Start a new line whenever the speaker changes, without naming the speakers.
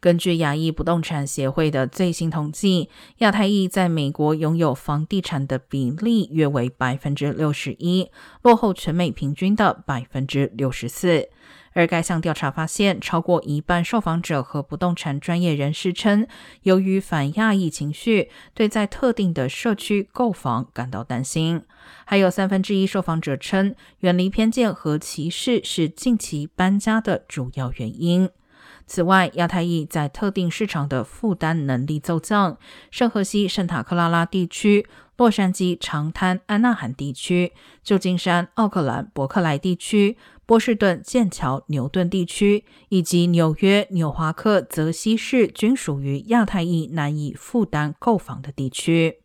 根据亚裔不动产协会的最新统计，亚太裔在美国拥有房地产的比例约为百分之六十一，落后全美平均的百分之六十四。而该项调查发现，超过一半受访者和不动产专业人士称，由于反亚裔情绪，对在特定的社区购房感到担心。还有三分之一受访者称，远离偏见和歧视是近期搬家的主要原因。此外，亚太裔在特定市场的负担能力骤降。圣荷西、圣塔克拉拉地区、洛杉矶、长滩、安纳罕地区、旧金山、奥克兰、伯克莱地区、波士顿、剑桥、牛顿地区以及纽约、纽华克、泽西市均属于亚太裔难以负担购房的地区。